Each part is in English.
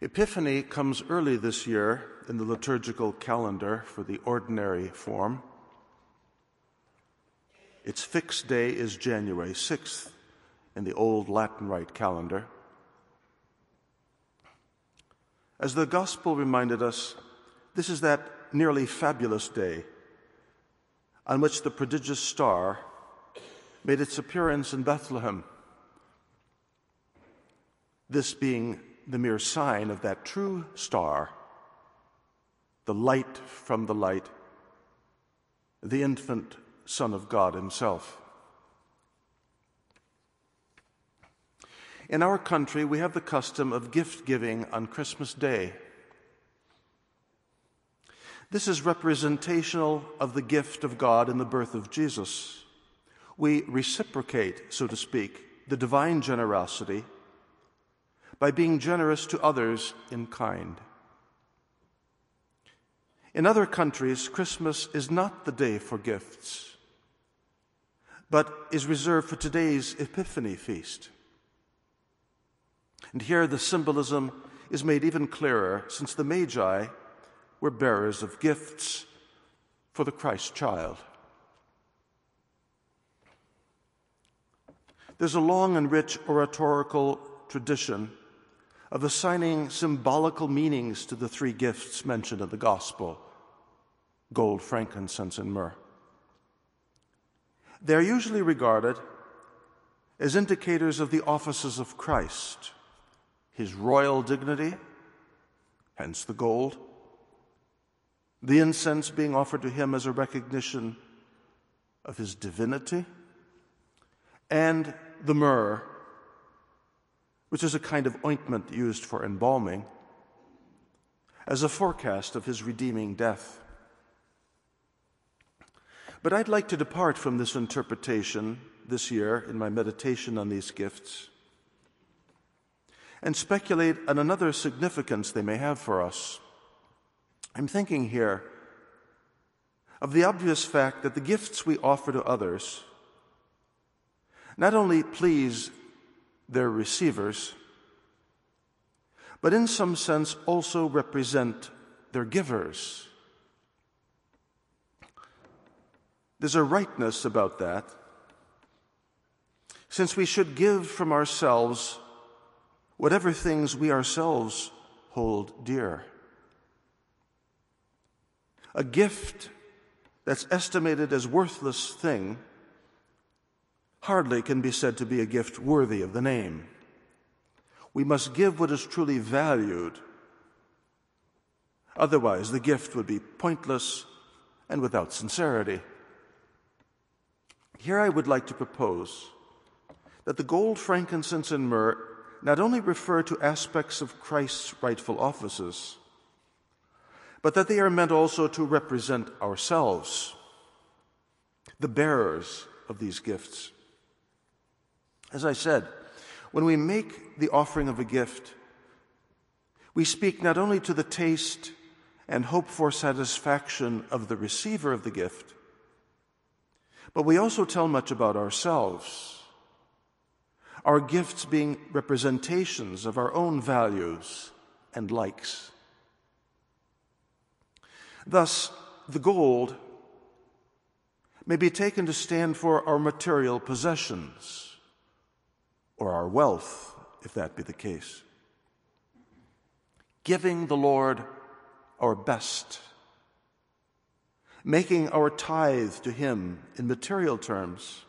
Epiphany comes early this year in the liturgical calendar for the ordinary form. Its fixed day is January 6th in the old Latin Rite calendar. As the Gospel reminded us, this is that nearly fabulous day on which the prodigious star made its appearance in Bethlehem. This being the mere sign of that true star, the light from the light, the infant Son of God Himself. In our country, we have the custom of gift giving on Christmas Day. This is representational of the gift of God in the birth of Jesus. We reciprocate, so to speak, the divine generosity by being generous to others in kind. In other countries, Christmas is not the day for gifts, but is reserved for today's Epiphany feast. And here the symbolism is made even clearer since the Magi were bearers of gifts for the Christ child. There's a long and rich oratorical tradition of assigning symbolical meanings to the three gifts mentioned in the Gospel gold, frankincense, and myrrh. They are usually regarded as indicators of the offices of Christ, his royal dignity, hence the gold, the incense being offered to him as a recognition of his divinity, and the myrrh which is a kind of ointment used for embalming, as a forecast of his redeeming death. But I'd like to depart from this interpretation this year in my meditation on these gifts and speculate on another significance they may have for us. I'm thinking here of the obvious fact that the gifts we offer to others not only please their receivers, but in some sense also represent their givers. There's a rightness about that, since we should give from ourselves whatever things we ourselves hold dear. A gift that's estimated as worthless thing hardly can be said to be a gift worthy of the name. We must give what is truly valued. Otherwise, the gift would be pointless and without sincerity. Here I would like to propose that the gold, frankincense, and myrrh not only refer to aspects of Christ's rightful offices, but that they are meant also to represent ourselves, the bearers of these gifts. As I said, when we make the offering of a gift, we speak not only to the taste and hope for satisfaction of the receiver of the gift, but we also tell much about ourselves, our gifts being representations of our own values and likes. Thus, the gold may be taken to stand for our material possessions or our wealth, if that be the case. Giving the Lord our best, making our tithe to Him in material terms,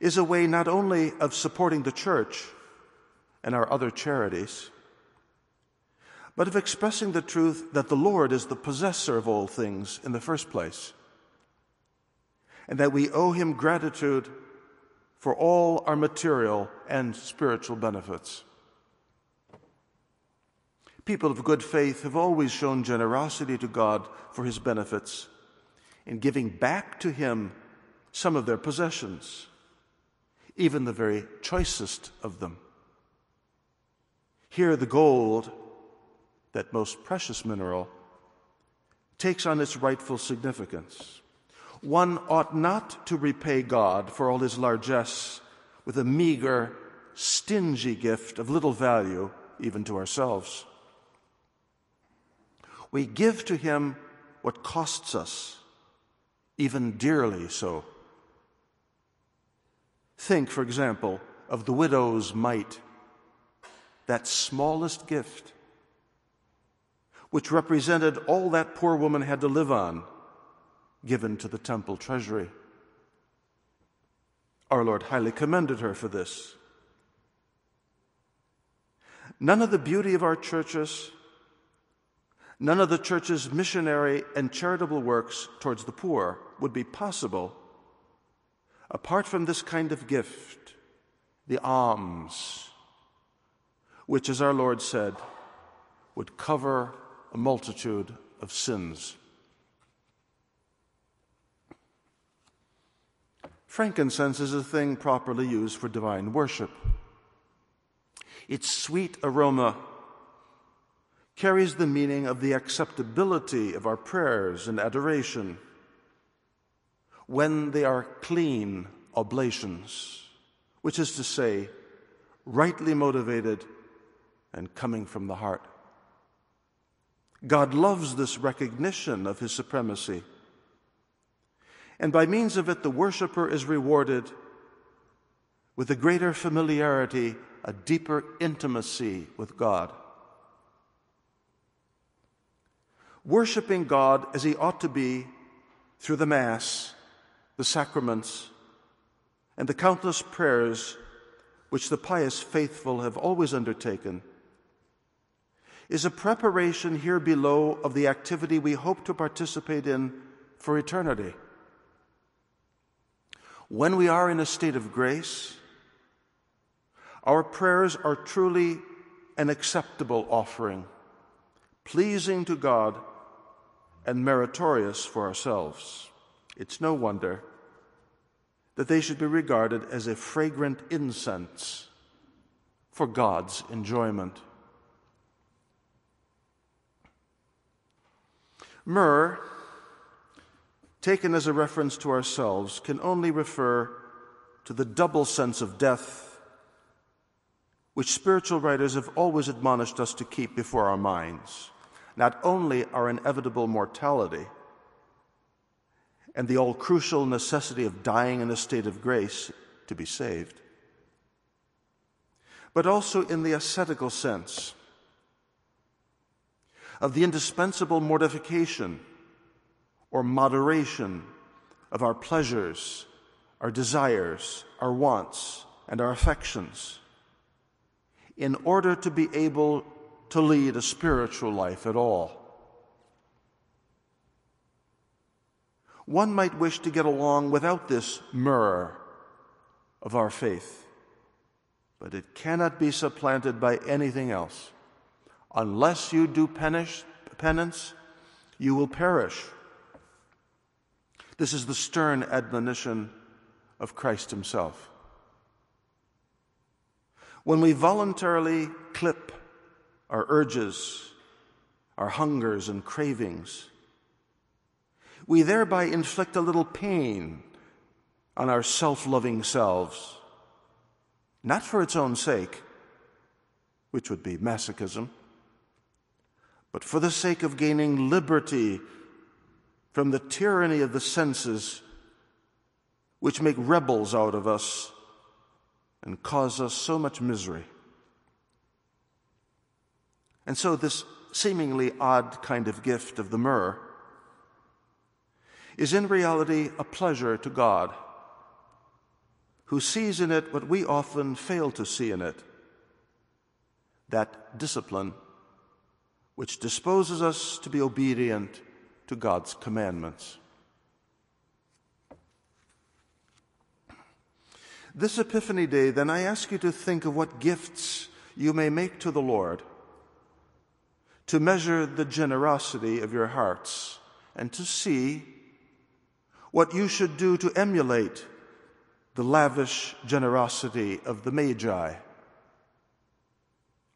is a way not only of supporting the church and our other charities, but of expressing the truth that the Lord is the possessor of all things in the first place, and that we owe Him gratitude for all our material and spiritual benefits. People of good faith have always shown generosity to God for his benefits in giving back to him some of their possessions, even the very choicest of them. Here, the gold, that most precious mineral, takes on its rightful significance. One ought not to repay God for all his largesse with a meager, stingy gift of little value even to ourselves. We give to Him what costs us, even dearly so. Think, for example, of the widow's mite, that smallest gift, which represented all that poor woman had to live on, given to the temple treasury. Our Lord highly commended her for this. None of the beauty of our churches, none of the church's missionary and charitable works towards the poor would be possible apart from this kind of gift, the alms, which, as our Lord said, would cover a multitude of sins. Frankincense is a thing properly used for divine worship. Its sweet aroma carries the meaning of the acceptability of our prayers and adoration when they are clean oblations, which is to say, rightly motivated and coming from the heart. God loves this recognition of his supremacy. And by means of it, the worshiper is rewarded with a greater familiarity, a deeper intimacy with God. Worshipping God as he ought to be through the Mass the sacraments, and the countless prayers which the pious faithful have always undertaken, is a preparation here below of the activity we hope to participate in for eternity. When we are in a state of grace, our prayers are truly an acceptable offering, pleasing to God and meritorious for ourselves. It's no wonder that they should be regarded as a fragrant incense for God's enjoyment. Myrrh, taken as a reference to ourselves, can only refer to the double sense of death, which spiritual writers have always admonished us to keep before our minds. Not only our inevitable mortality, and the all crucial necessity of dying in a state of grace to be saved, but also in the ascetical sense of the indispensable mortification or moderation of our pleasures, our desires, our wants, and our affections in order to be able to lead a spiritual life at all. One might wish to get along without this myrrh of our faith, but it cannot be supplanted by anything else. Unless you do penance, you will perish. This is the stern admonition of Christ Himself. When we voluntarily clip our urges, our hungers and cravings, we thereby inflict a little pain on our self loving selves, not for its own sake, which would be masochism, but for the sake of gaining liberty from the tyranny of the senses, which make rebels out of us and cause us so much misery. And so, this seemingly odd kind of gift of the myrrh is in reality a pleasure to God, who sees in it what we often fail to see in it that discipline which disposes us to be obedient to God's commandments. This Epiphany Day, then, I ask you to think of what gifts you may make to the Lord, to measure the generosity of your hearts, and to see what you should do to emulate the lavish generosity of the Magi.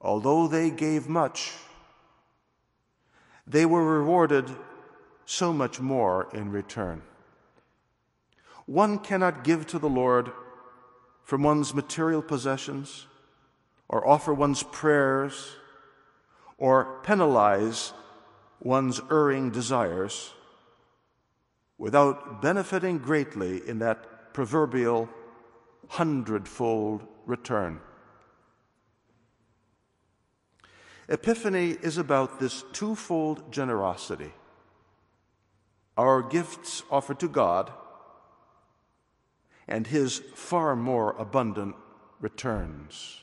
Although they gave much, they were rewarded so much more in return. One cannot give to the Lord from one's material possessions or offer one's prayers or penalize one's erring desires without benefiting greatly in that proverbial hundredfold return. Epiphany is about this twofold generosity our gifts offered to God and His far more abundant returns.